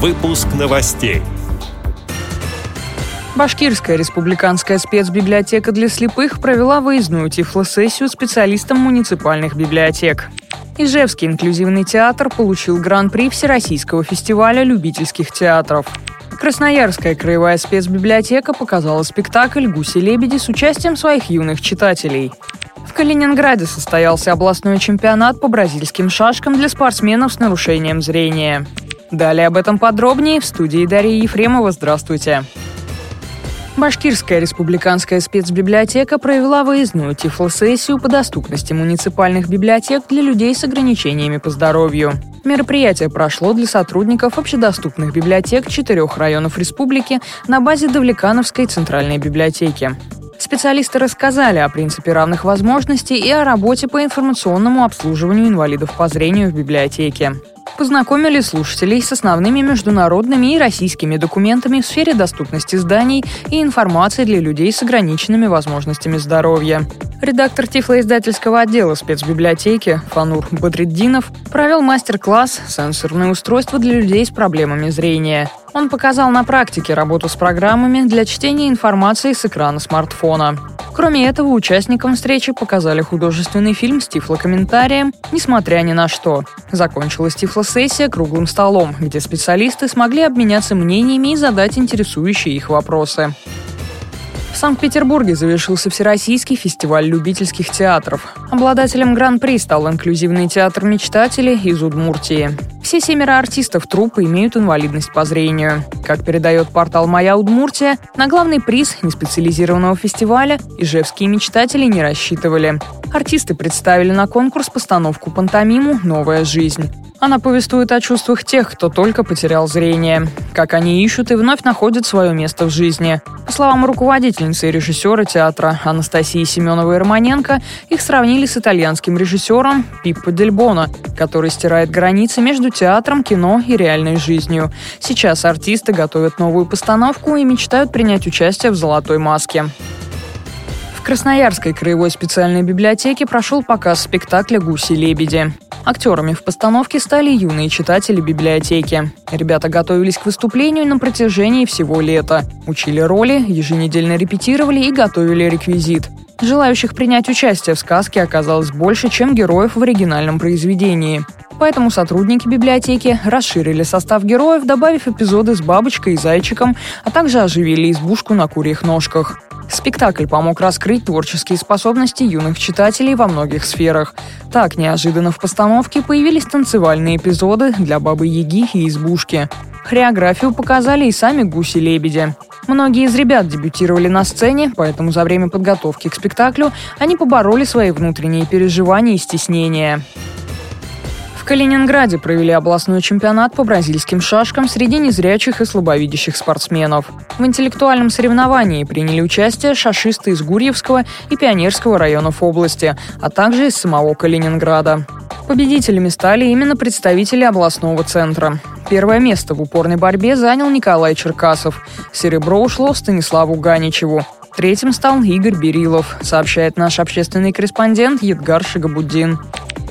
Выпуск новостей. Башкирская республиканская спецбиблиотека для слепых провела выездную тифлосессию специалистам муниципальных библиотек. Ижевский инклюзивный театр получил гран-при Всероссийского фестиваля любительских театров. Красноярская краевая спецбиблиотека показала спектакль «Гуси-лебеди» с участием своих юных читателей. В Калининграде состоялся областной чемпионат по бразильским шашкам для спортсменов с нарушением зрения. Далее об этом подробнее в студии Дарья Ефремова. Здравствуйте. Башкирская республиканская спецбиблиотека провела выездную тифлосессию по доступности муниципальных библиотек для людей с ограничениями по здоровью. Мероприятие прошло для сотрудников общедоступных библиотек четырех районов республики на базе Давлекановской центральной библиотеки. Специалисты рассказали о принципе равных возможностей и о работе по информационному обслуживанию инвалидов по зрению в библиотеке. Познакомили слушателей с основными международными и российскими документами в сфере доступности зданий и информации для людей с ограниченными возможностями здоровья. Редактор Тифлоиздательского отдела спецбиблиотеки Фанур Бадреддинов провел мастер-класс «Сенсорные устройства для людей с проблемами зрения». Он показал на практике работу с программами для чтения информации с экрана смартфона. Кроме этого, участникам встречи показали художественный фильм с тифлокомментарием «Несмотря ни на что». Закончилась тифлосессия круглым столом, где специалисты смогли обменяться мнениями и задать интересующие их вопросы. В Санкт-Петербурге завершился Всероссийский фестиваль любительских театров. Обладателем гран-при стал инклюзивный театр мечтателей из Удмуртии. Все семеро артистов труппы имеют инвалидность по зрению. Как передает портал «Моя Удмуртия», на главный приз неспециализированного фестиваля ижевские мечтатели не рассчитывали. Артисты представили на конкурс постановку пантомиму «Новая жизнь». Она повествует о чувствах тех, кто только потерял зрение, как они ищут и вновь находят свое место в жизни. По словам руководительницы и режиссера театра Анастасии Семеновой-Романенко, их сравнили с итальянским режиссером Пиппо Дель Боно, который стирает границы между театром, кино и реальной жизнью. Сейчас артисты готовят новую постановку и мечтают принять участие в «Золотой маске». В Красноярской краевой специальной библиотеке прошел показ спектакля «Гуси-лебеди». Актерами в постановке стали юные читатели библиотеки. Ребята готовились к выступлению на протяжении всего лета. Учили роли, еженедельно репетировали и готовили реквизит. Желающих принять участие в сказке оказалось больше, чем героев в оригинальном произведении. Поэтому сотрудники библиотеки расширили состав героев, добавив эпизоды с бабочкой и зайчиком, а также оживили избушку на курьих ножках. Спектакль помог раскрыть творческие способности юных читателей во многих сферах. Так, неожиданно в постановке появились танцевальные эпизоды для Бабы-Яги и Избушки. Хореографию показали и сами гуси-лебеди. Многие из ребят дебютировали на сцене, поэтому за время подготовки к спектаклю они побороли свои внутренние переживания и стеснения. Калининграде провели областной чемпионат по бразильским шашкам среди незрячих и слабовидящих спортсменов. В интеллектуальном соревновании приняли участие шашисты из Гурьевского и Пионерского районов области, а также из самого Калининграда. Победителями стали именно представители областного центра. Первое место в упорной борьбе занял Николай Черкасов. Серебро ушло Станиславу Ганичеву. Третьим стал Игорь Берилов, сообщает наш общественный корреспондент Едгар Шигабуддин.